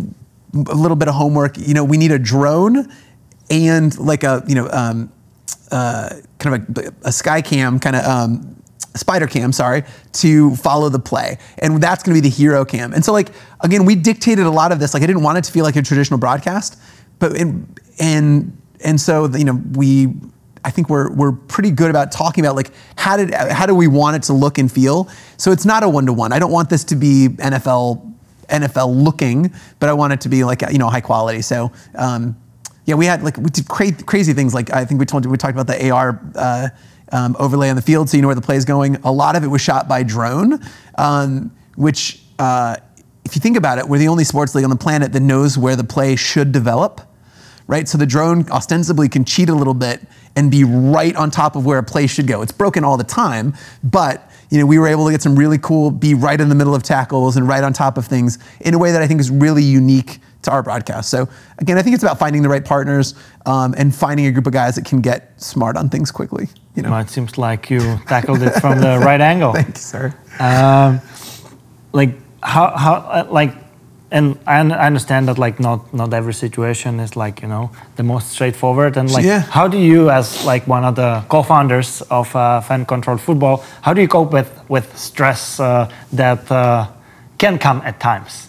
a little bit of homework. You know, we need a drone and like a, you know, um, uh, kind of a, a sky cam, kind of um, spider cam, sorry, to follow the play, and that's going to be the hero cam. And so, like again, we dictated a lot of this. Like I didn't want it to feel like a traditional broadcast, but in, and and so you know we. I think we're we're pretty good about talking about like how did how do we want it to look and feel. So it's not a one to one. I don't want this to be NFL NFL looking, but I want it to be like you know high quality. So um, yeah, we had like we did cra- crazy things. Like I think we told you we talked about the AR uh, um, overlay on the field, so you know where the play is going. A lot of it was shot by drone, um, which uh, if you think about it, we're the only sports league on the planet that knows where the play should develop. Right, so the drone ostensibly can cheat a little bit and be right on top of where a play should go. It's broken all the time, but you know we were able to get some really cool, be right in the middle of tackles and right on top of things in a way that I think is really unique to our broadcast. So again, I think it's about finding the right partners um, and finding a group of guys that can get smart on things quickly. You know, Well, it seems like you tackled it from the right angle. thank you, sir. Um, like how how uh, like and I, I understand that like not not every situation is like you know the most straightforward and like Yeah. how do you as like one of the co-founders of uh, fan controlled football how do you cope with with stress uh, that uh, can come at times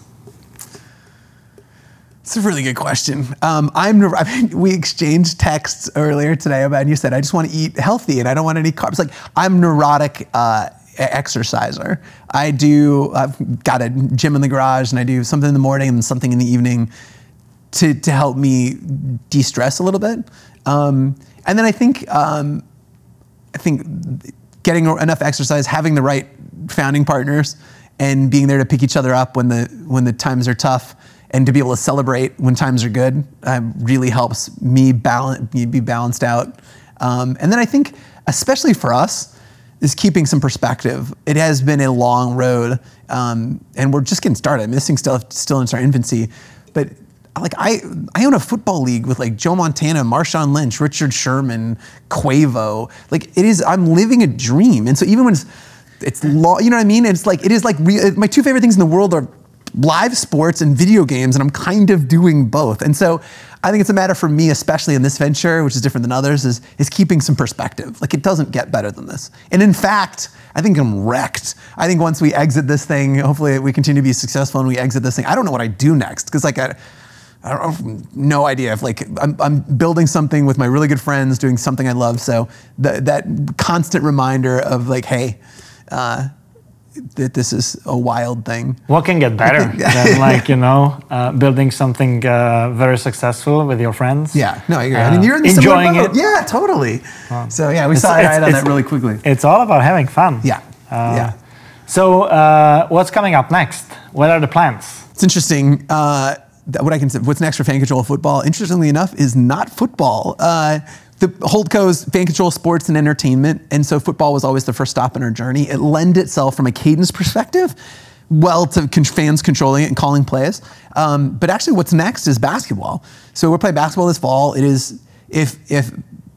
It's a really good question. Um, I'm. I mean, we exchanged texts earlier today about, and you said, I just want to eat healthy and I don't want any carbs. Like, I'm neurotic uh, exerciser. I do. I've got a gym in the garage, and I do something in the morning and something in the evening to to help me de-stress a little bit. Um, and then I think um, I think getting enough exercise, having the right founding partners, and being there to pick each other up when the when the times are tough, and to be able to celebrate when times are good, um, really helps me balance be balanced out. Um, and then I think, especially for us, is keeping some perspective. It has been a long road, um, and we're just getting started. I mean, this thing's still still in its infancy, but like I, I own a football league with like Joe Montana, Marshawn Lynch, Richard Sherman, Quavo. Like it is, I'm living a dream. And so even when it's, it's law, you know what I mean? It's like it is like re- my two favorite things in the world are live sports and video games, and I'm kind of doing both. And so I think it's a matter for me, especially in this venture, which is different than others, is is keeping some perspective. Like it doesn't get better than this. And in fact, I think I'm wrecked. I think once we exit this thing, hopefully we continue to be successful and we exit this thing. I don't know what I do next because like I. I don't have no idea if like I'm, I'm building something with my really good friends, doing something I love. So that that constant reminder of like, hey, uh, that this is a wild thing. What can get better than like you know uh, building something uh, very successful with your friends? Yeah, no, I agree. Uh, I mean, you're in the enjoying boat. it. Yeah, totally. So yeah, we It's- saw eye on that really quickly. It's all about having fun. Yeah, Uh, yeah. So uh, what's coming up next? What are the plans? It's interesting. Uh, that what I can say, what's next for fan controlled football, interestingly enough, is not football. The Holdco's fan control sports and entertainment, and so football was always the first stop in our journey. It lend itself from a cadence perspective, well to con- fans controlling it and calling plays. Um, but actually, what's next is basketball. So we're playing basketball this fall. It is if if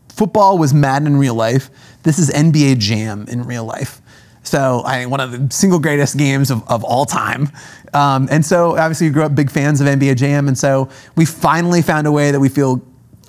football was Madden in real life, this is NBA Jam in real life. So I one of the single greatest games of, of all time. Um, and so obviously we grew up big fans of NBA Jam, and so we finally found a way that we feel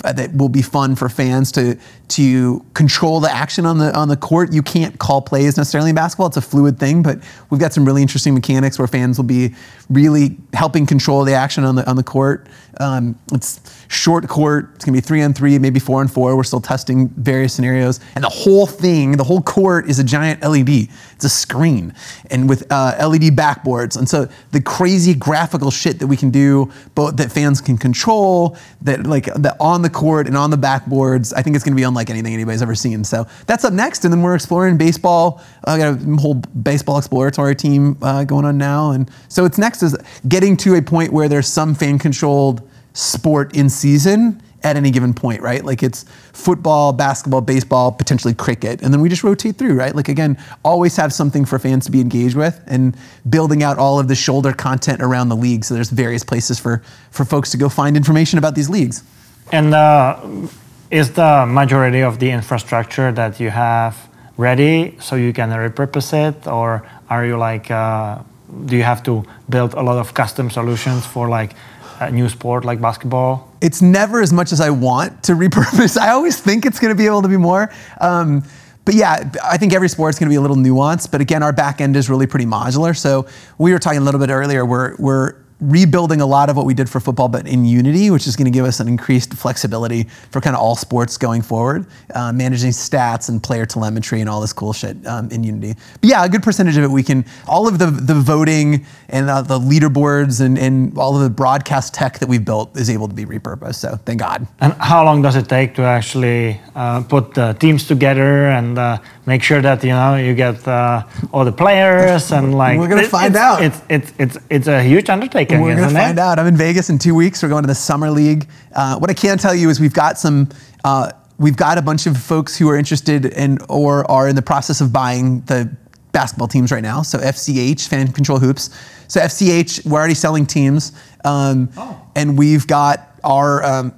that will be fun for fans to to control the action on the on the court. You can't call plays necessarily in basketball; it's a fluid thing. But we've got some really interesting mechanics where fans will be really helping control the action on the on the court. Um, it's short court. It's gonna be three on three, maybe four on four. We're still testing various scenarios, and the whole thing, the whole court is a giant LED. It's a screen, and with uh, LED backboards, and so the crazy graphical shit that we can do, both that fans can control, that like that on the court and on the backboards. I think it's gonna be unlike anything anybody's ever seen. So that's up next, and then we're exploring baseball. I got a whole baseball exploratory team uh, going on now, and so it's next is getting to a point where there's some fan controlled sport in season at any given point, right? Like it's football, basketball, baseball, potentially cricket, and then we just rotate through, right? Like again, always have something for fans to be engaged with, and building out all of the shoulder content around the league. So there's various places for for folks to go find information about these leagues. And uh, is the majority of the infrastructure that you have ready so you can repurpose it, or are you like, uh, do you have to build a lot of custom solutions for like a new sport like basketball? it's never as much as I want to repurpose. I always think it's going to be able to be more. Um, but yeah, I think every sport's going to be a little nuanced. But again, our back end is really pretty modular. So we were talking a little bit earlier. We're we're rebuilding a lot of what we did for football, but in Unity, which is going to give us an increased flexibility for kind of all sports going forward, uh, managing stats and player telemetry and all this cool shit um, in Unity. But yeah, a good percentage of it we can. All of the the voting and uh, the leaderboards and, and all of the broadcast tech that we've built is able to be repurposed. So thank God. And how long does it take to actually uh, put the teams together and uh, make sure that you know you get uh, all the players and like We're gonna it- find it's, out. It's it's it's it's a huge undertaking. We're going to it? find out. I'm in Vegas in two weeks. We're going to the summer league. Uh, what I can tell you is we've got some. Uh, we've got a bunch of folks who are interested in or are in the process of buying the basketball teams right now. So FCH, Fan Control Hoops. So FCH, we're already selling teams, um, and we've got our. Um,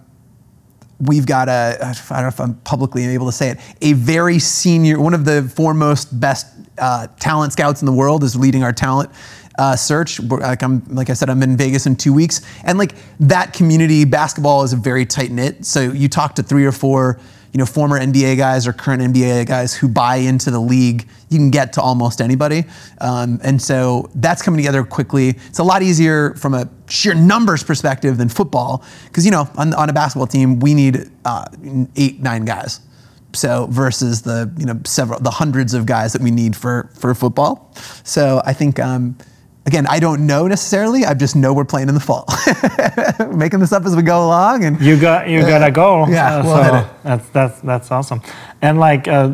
we've got a, I don't know if I'm publicly able to say it, a very senior, one of the foremost best uh, talent scouts in the world is leading our talent uh, search. Like, I'm, like I said, I'm in Vegas in two weeks. And like that community, basketball is a very tight knit. So you talk to three or four, you know, former NBA guys or current NBA guys who buy into the league, you can get to almost anybody. Um, and so that's coming together quickly. It's a lot easier from a sheer numbers perspective than football. Because, you know, on, on a basketball team, we need uh, eight, nine guys. So versus the, you know, several, the hundreds of guys that we need for, for football. So I think, um, again, I don't know necessarily. I just know we're playing in the fall. Making this up as we go along. And You got you got a goal. Yeah, uh, we'll so that's that's that's awesome. And like uh,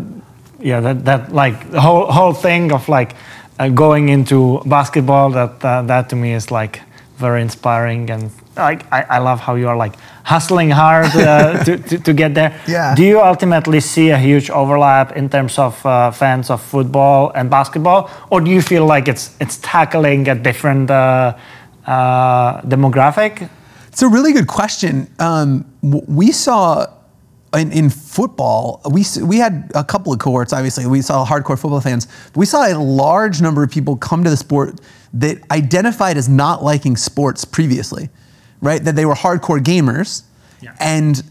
yeah, that that like the whole whole thing of like uh, going into basketball that uh, that to me is like very inspiring and like I, I love how you are like hustling hard uh, to, to to get there. Yeah. Do you ultimately see a huge overlap in terms of uh, fans of football and basketball, or do you feel like it's it's tackling a different uh, uh, demographic? It's a really good question. Um, we saw in, in football, we we had a couple of cohorts. Obviously, we saw hardcore football fans. We saw a large number of people come to the sport that identified as not liking sports previously, right? That they were hardcore gamers, Yeah. and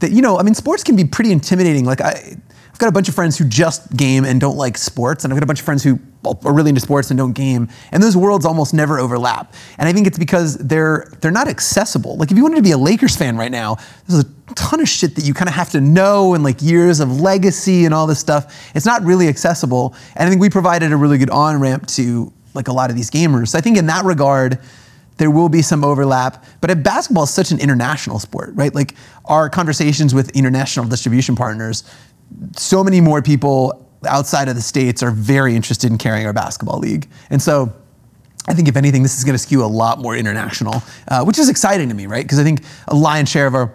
that you know, I mean, sports can be pretty intimidating. Like I. I've got a bunch of friends who just game and don't like sports, and I've got a bunch of friends who are really into sports and don't game, and those worlds almost never overlap. And I think it's because they're they're not accessible. Like if you wanted to be a Lakers fan right now, there's a ton of shit that you kind of have to know and like years of legacy and all this stuff. It's not really accessible. And I think we provided a really good on ramp to like a lot of these gamers. So I think in that regard, there will be some overlap. But basketball is such an international sport, right? Like our conversations with international distribution partners, so many more people outside of the states are very interested in carrying our basketball league. And so I think if anything, this is going to skew a lot more international, uh, which is exciting to me, right? Because I think a lion's share of our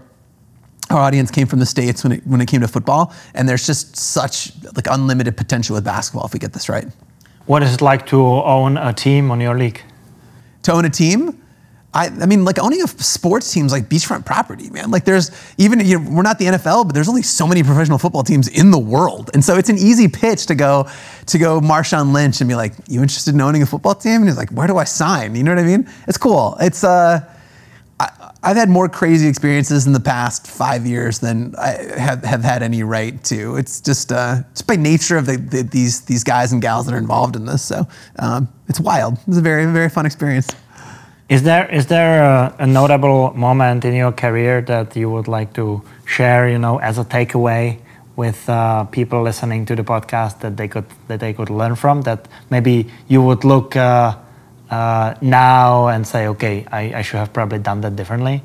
our audience came from the states when it when it came to football, and there's just such like unlimited potential with basketball if we get this right. What is it like to own a team on your league? To own a team, I, I mean, like owning a sports team is like beachfront property, man. Like there's even, you know, we're not the NFL, but there's only so many professional football teams in the world. And so it's an easy pitch to go, to go Marshawn Lynch and be like, you interested in owning a football team? And he's like, where do I sign? You know what I mean? It's cool. It's, uh, I've had more crazy experiences in the past five years than I have, have had any right to. It's just, uh, just by nature of the, the, these, these guys and gals that are involved in this. So um, it's wild. It's a very, very fun experience. Is there is there a, a, notable moment in your career that you would like to share? You know, as a takeaway with uh, people listening to the podcast that they could that they could learn from. That maybe you would look uh, uh, now and say, okay, I, I, should have probably done that differently.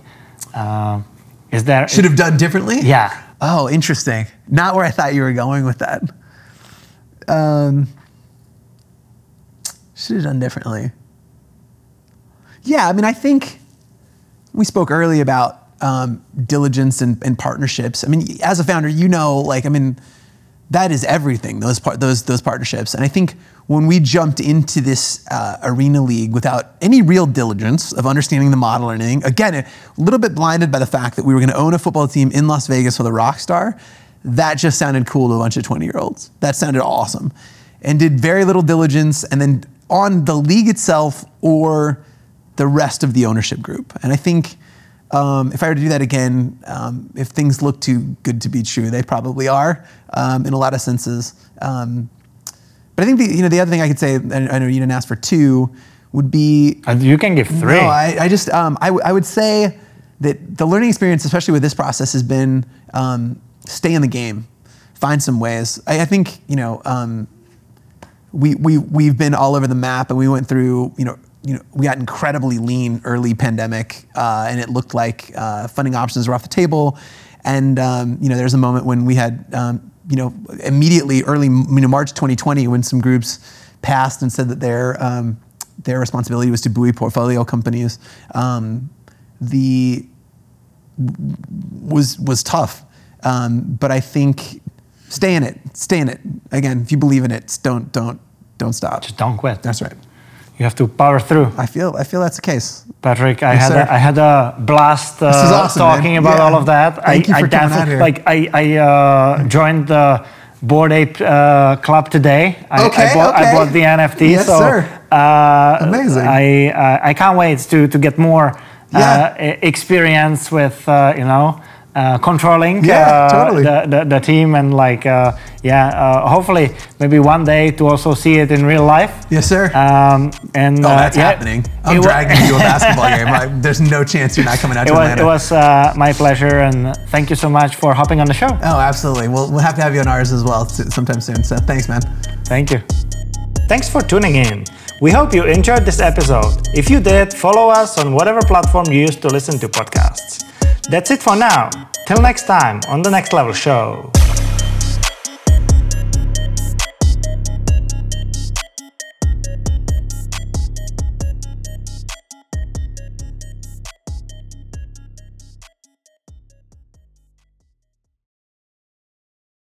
Uh, is there should have done differently? Yeah. Oh, interesting. Not where I thought you were going with that. Um, should have done differently. Yeah, I mean, I think we spoke early about um, diligence and, and, partnerships. I mean, as a founder, you know, like, I mean, that is everything. Those part, those those partnerships, and I think when we jumped into this uh, arena league without any real diligence of understanding the model or anything, again, a little bit blinded by the fact that we were going to own a football team in Las Vegas with a rock star. That just sounded cool to a bunch of 20 year olds. That sounded awesome, and did very little diligence, and then on the league itself or the rest of the ownership group. And I think um, if I were to do that again, um, if things look too good to be true, they probably are um, in a lot of senses. Um, but I think the, you know the other thing I could say, I know you didn't ask for two, would be you can give three. No, I, I just um, I, w- I would say that the learning experience, especially with this process, has been um, stay in the game, find some ways. I, I think you know we we we've been all over the map, and we went through you know you know, we got incredibly lean early pandemic, uh, and it looked like uh, funding options were off the table. And um, you know, there's a moment when we had, um, you know, immediately early, you know, March 2020, when some groups passed and said that their um, their responsibility was to buoy portfolio companies. Um, the was was tough, um, but I think stay in it, stay in it. Again, if you believe in it, don't don't don't stop. Just don't quit. That's right you have to power through. I feel I feel that's the case. Patrick, I yes, had a, I had a blast uh, awesome, talking man. about yeah. all of that. Thank I, you for I coming out here. Like I, I uh, joined the Bored Ape uh, Club today. I, okay, I bought, okay. I bought the NFT. Yes, so, sir. Uh, Amazing. I uh, I can't wait to to get more yeah. Uh, experience with you know uh, controlling yeah, uh, totally. the, the, the, team and like uh, yeah uh, hopefully maybe one day to also see it in real life yes sir um, and oh that's yeah, happening i'm dragging you to a basketball game right? there's no chance you're not coming out it to was, Atlanta. it was uh, my pleasure and thank you so much for hopping on the show oh absolutely we'll, we'll have to have you on ours as well sometime soon so thanks man thank you thanks for tuning in we hope you enjoyed this episode. If you did, follow us on whatever platform you use to listen to podcasts. That's it for now. Till next time on the Next Level Show.